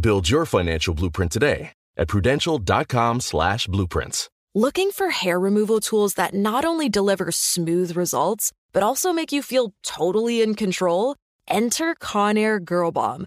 Build your financial blueprint today at prudential.com slash blueprints. Looking for hair removal tools that not only deliver smooth results, but also make you feel totally in control? Enter Conair Girl Bomb.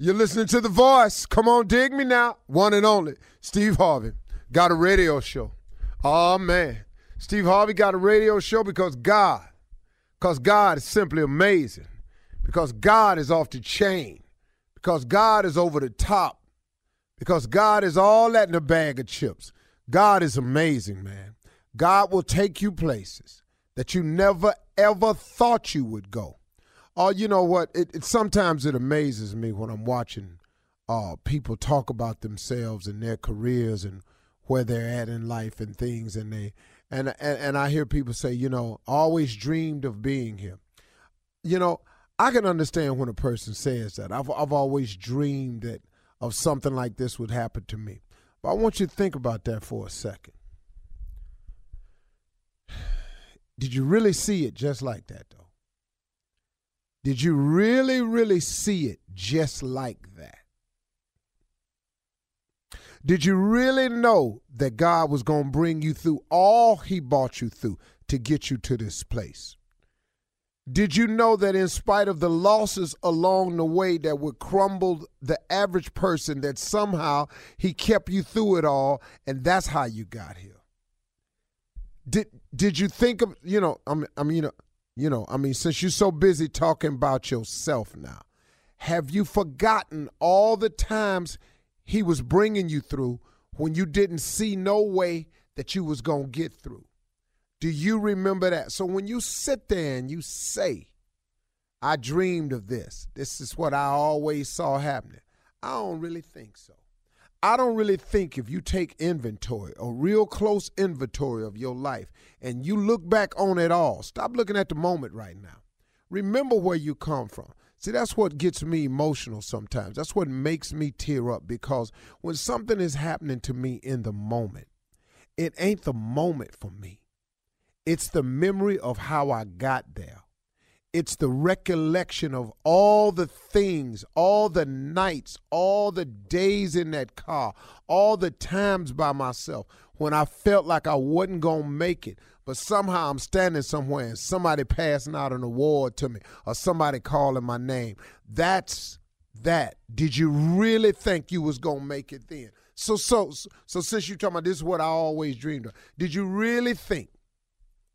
You're listening to The Voice. Come on, dig me now. One and only. Steve Harvey got a radio show. Oh, man. Steve Harvey got a radio show because God, because God is simply amazing. Because God is off the chain. Because God is over the top. Because God is all that in a bag of chips. God is amazing, man. God will take you places that you never, ever thought you would go. Oh, you know what? It, it sometimes it amazes me when I'm watching uh, people talk about themselves and their careers and where they're at in life and things, and they and and, and I hear people say, you know, always dreamed of being here. You know, I can understand when a person says that. I've I've always dreamed that of something like this would happen to me. But I want you to think about that for a second. Did you really see it just like that, though? Did you really, really see it just like that? Did you really know that God was going to bring you through all He brought you through to get you to this place? Did you know that in spite of the losses along the way that would crumble the average person, that somehow He kept you through it all, and that's how you got here? Did Did you think of you know? I mean, I mean, you know, you know, I mean, since you're so busy talking about yourself now, have you forgotten all the times he was bringing you through when you didn't see no way that you was going to get through? Do you remember that? So when you sit there and you say, I dreamed of this, this is what I always saw happening, I don't really think so. I don't really think if you take inventory, a real close inventory of your life, and you look back on it all, stop looking at the moment right now. Remember where you come from. See, that's what gets me emotional sometimes. That's what makes me tear up because when something is happening to me in the moment, it ain't the moment for me. It's the memory of how I got there. It's the recollection of all the things, all the nights, all the days in that car, all the times by myself when I felt like I wasn't going to make it, but somehow I'm standing somewhere and somebody passing out an award to me or somebody calling my name. That's that. Did you really think you was going to make it then? So so so since you're talking about this is what I always dreamed of. Did you really think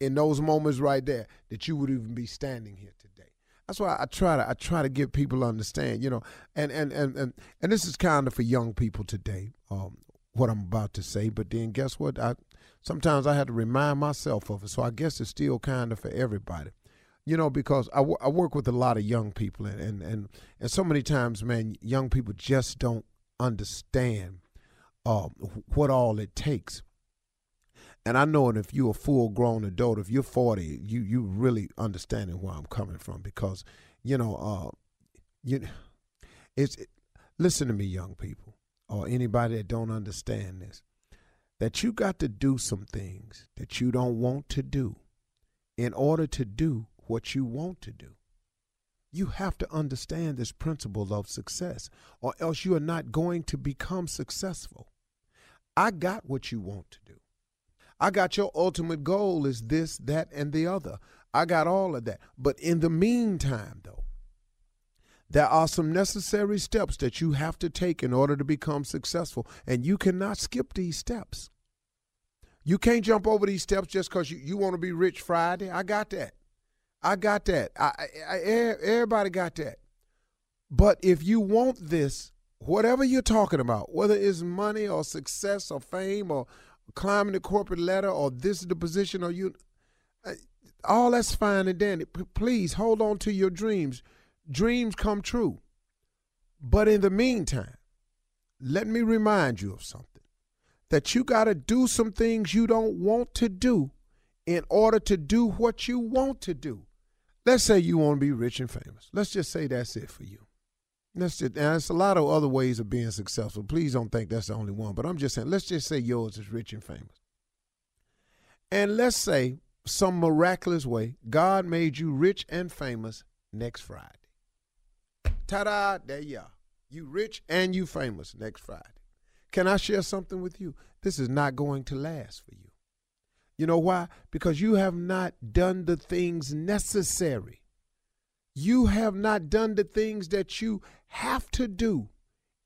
in those moments right there that you would even be standing here today? That's why I try to I try to get people to understand, you know, and and and and, and this is kind of for young people today. Um, what I'm about to say, but then guess what? I sometimes I had to remind myself of it. So I guess it's still kind of for everybody, you know, because I, w- I work with a lot of young people, and, and and and so many times, man, young people just don't understand uh, what all it takes. And I know if you're a full grown adult, if you're 40, you you really understanding where I'm coming from because, you know, uh, you it's it, listen to me, young people, or anybody that don't understand this, that you got to do some things that you don't want to do in order to do what you want to do. You have to understand this principle of success, or else you are not going to become successful. I got what you want to do. I got your ultimate goal is this, that, and the other. I got all of that. But in the meantime, though, there are some necessary steps that you have to take in order to become successful, and you cannot skip these steps. You can't jump over these steps just because you, you want to be rich Friday. I got that. I got that. I, I, everybody got that. But if you want this, whatever you're talking about, whether it's money or success or fame or climbing the corporate ladder or this is the position or you, all that's fine and dandy. Please hold on to your dreams. Dreams come true. But in the meantime, let me remind you of something that you got to do some things you don't want to do in order to do what you want to do. Let's say you want to be rich and famous. Let's just say that's it for you. Let's just, there's a lot of other ways of being successful. Please don't think that's the only one. But I'm just saying, let's just say yours is rich and famous. And let's say some miraculous way, God made you rich and famous next Friday. Ta-da, there you are. You rich and you famous next Friday. Can I share something with you? This is not going to last for you. You know why? Because you have not done the things necessary you have not done the things that you have to do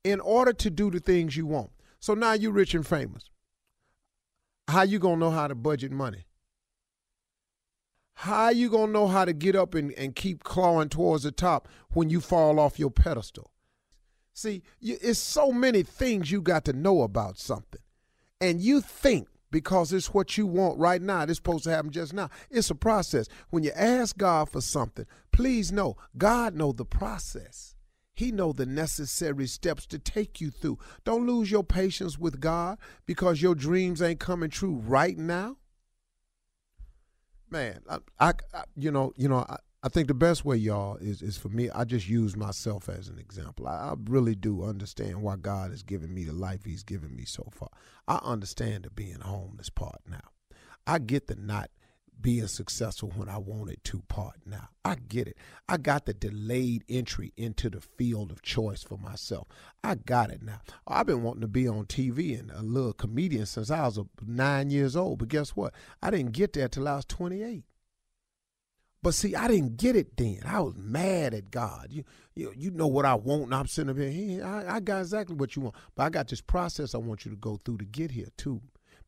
in order to do the things you want. So now you're rich and famous. How you gonna know how to budget money? How you gonna know how to get up and, and keep clawing towards the top when you fall off your pedestal? See, you, it's so many things you got to know about something. And you think because it's what you want right now. It's supposed to happen just now. It's a process. When you ask God for something, please know God know the process. He know the necessary steps to take you through. Don't lose your patience with God because your dreams ain't coming true right now. Man, I, I, I you know, you know, I, I think the best way, y'all, is is for me. I just use myself as an example. I, I, really do understand why God has given me the life He's given me so far. I understand the being homeless part now. I get the not being successful when I wanted to part now. I get it. I got the delayed entry into the field of choice for myself. I got it now. I've been wanting to be on TV and a little comedian since I was nine years old. But guess what? I didn't get there till I was 28. But see, I didn't get it then. I was mad at God. You, you, you know what I want, and I'm sitting up here. I, I got exactly what you want. But I got this process I want you to go through to get here too.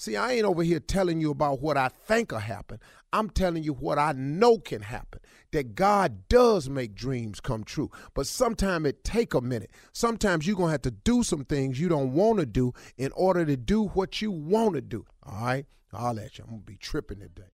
See, I ain't over here telling you about what I think will happen. I'm telling you what I know can happen. That God does make dreams come true. But sometimes it take a minute. Sometimes you're going to have to do some things you don't want to do in order to do what you want to do. All right? I'll let you. I'm going to be tripping today.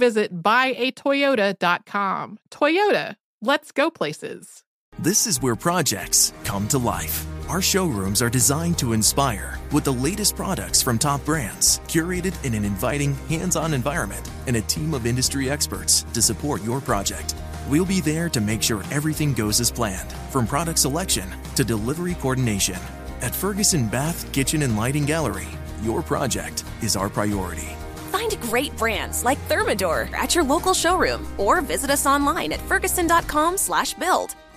visit buyatoyota.com. Toyota, let's go places. This is where projects come to life. Our showrooms are designed to inspire with the latest products from top brands, curated in an inviting, hands on environment, and a team of industry experts to support your project. We'll be there to make sure everything goes as planned, from product selection to delivery coordination. At Ferguson Bath, Kitchen, and Lighting Gallery, your project is our priority. Find great brands like Thermador at your local showroom or visit us online at ferguson.com/build.